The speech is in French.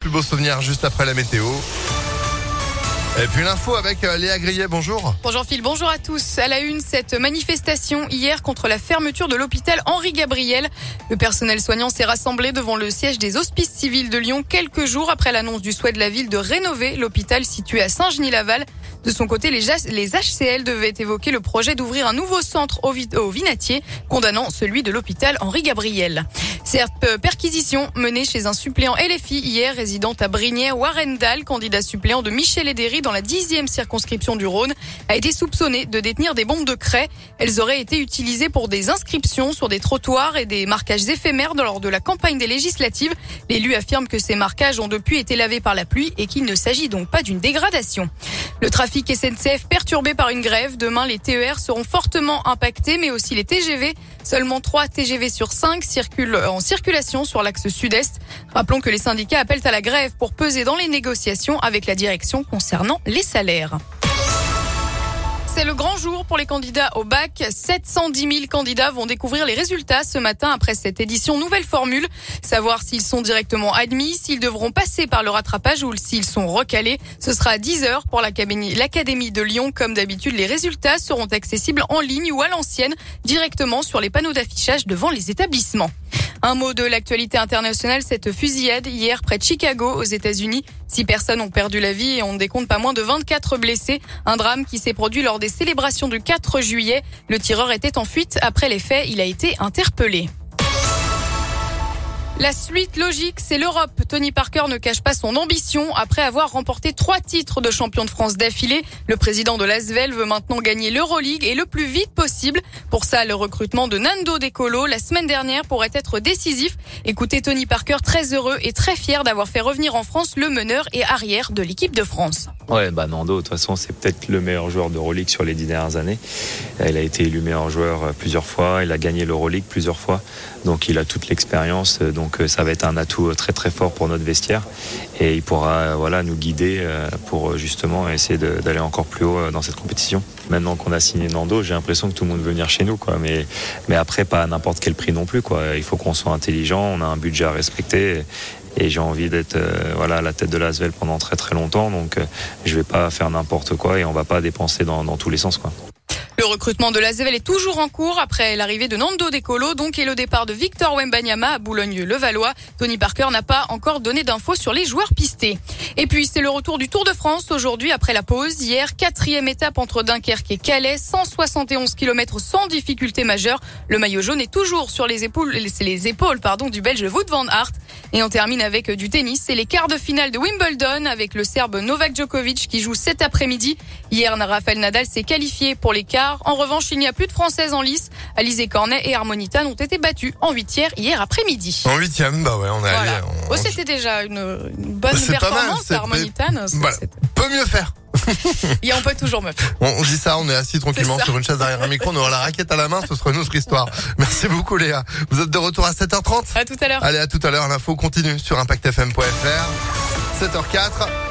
Plus beau souvenir juste après la météo. Et puis l'info avec euh, Léa Grillet, bonjour. Bonjour Phil, bonjour à tous. À la une, cette manifestation hier contre la fermeture de l'hôpital Henri Gabriel. Le personnel soignant s'est rassemblé devant le siège des hospices civils de Lyon quelques jours après l'annonce du souhait de la ville de rénover l'hôpital situé à Saint-Genis-Laval. De son côté, les, HCL devaient évoquer le projet d'ouvrir un nouveau centre au, au Vinatier, condamnant celui de l'hôpital Henri Gabriel. Certes, perquisition menée chez un suppléant LFI hier, résident à Brignères, Warendal, candidat suppléant de Michel Edéry dans la dixième circonscription du Rhône, a été soupçonné de détenir des bombes de craie. Elles auraient été utilisées pour des inscriptions sur des trottoirs et des marquages éphémères lors de la campagne des législatives. L'élu affirme que ces marquages ont depuis été lavés par la pluie et qu'il ne s'agit donc pas d'une dégradation. Le trafic SNCF perturbé par une grève. Demain, les TER seront fortement impactés, mais aussi les TGV. Seulement 3 TGV sur 5 circulent en circulation sur l'axe sud-est. Rappelons que les syndicats appellent à la grève pour peser dans les négociations avec la direction concernant les salaires. C'est le grand jour pour les candidats au bac. 710 000 candidats vont découvrir les résultats ce matin après cette édition nouvelle formule. Savoir s'ils sont directement admis, s'ils devront passer par le rattrapage ou s'ils sont recalés. Ce sera à 10 heures pour l'Académie de Lyon. Comme d'habitude, les résultats seront accessibles en ligne ou à l'ancienne directement sur les panneaux d'affichage devant les établissements. Un mot de l'actualité internationale, cette fusillade hier près de Chicago aux États-Unis. Six personnes ont perdu la vie et on décompte pas moins de 24 blessés. Un drame qui s'est produit lors des célébrations du 4 juillet. Le tireur était en fuite. Après les faits, il a été interpellé. La suite logique, c'est l'Europe. Tony Parker ne cache pas son ambition. Après avoir remporté trois titres de champion de France d'affilée, le président de l'Asvel veut maintenant gagner l'Euroleague et le plus vite possible. Pour ça, le recrutement de Nando De Colo la semaine dernière pourrait être décisif. Écoutez Tony Parker très heureux et très fier d'avoir fait revenir en France le meneur et arrière de l'équipe de France. Ouais, bah Nando, de toute façon, c'est peut-être le meilleur joueur d'Euroleague sur les dix dernières années. Il a été élu meilleur joueur euh, plusieurs fois, il a gagné l'Euroleague plusieurs fois, donc il a toute l'expérience. Euh, donc euh, ça va être un atout très très fort pour notre vestiaire et il pourra voilà nous guider pour justement essayer d'aller encore plus haut dans cette compétition. Maintenant qu'on a signé Nando, j'ai l'impression que tout le monde veut venir chez nous, quoi. Mais mais après pas à n'importe quel prix non plus, quoi. Il faut qu'on soit intelligent, on a un budget à respecter et j'ai envie d'être euh, voilà à la tête de l'Asvel pendant très très longtemps donc euh, je vais pas faire n'importe quoi et on va pas dépenser dans, dans tous les sens quoi. Le recrutement de l'Asvel est toujours en cours après l'arrivée de Nando Decolo, donc et le départ de Victor Wembanyama à Boulogne-le-Valois. Tony Parker n'a pas encore donné d'infos sur les joueurs pistés. Et puis c'est le retour du Tour de France aujourd'hui après la pause. Hier, quatrième étape entre Dunkerque et Calais, 171 km sans difficulté majeure. Le maillot jaune est toujours sur les épaules, les épaules pardon, du Belge Wout van Aert. Et on termine avec du tennis. C'est les quarts de finale de Wimbledon avec le Serbe Novak Djokovic qui joue cet après-midi. Hier, Rafael Nadal s'est qualifié pour les quarts. En revanche, il n'y a plus de Françaises en lice. Alizé Cornet et Harmonitan ont été battues en huitième hier après-midi. En huitième, bah ouais, on est allé. Oh, c'était déjà une, bonne performance, Harmonitan. Voilà. Peut mieux faire. Et on peut toujours me On, on, dit ça, on est assis tranquillement sur une chaise derrière un micro, on aura la raquette à la main, ce sera une autre histoire. Merci beaucoup Léa. Vous êtes de retour à 7h30 À tout à l'heure. Allez, à tout à l'heure, l'info continue sur impactfm.fr. 7h04.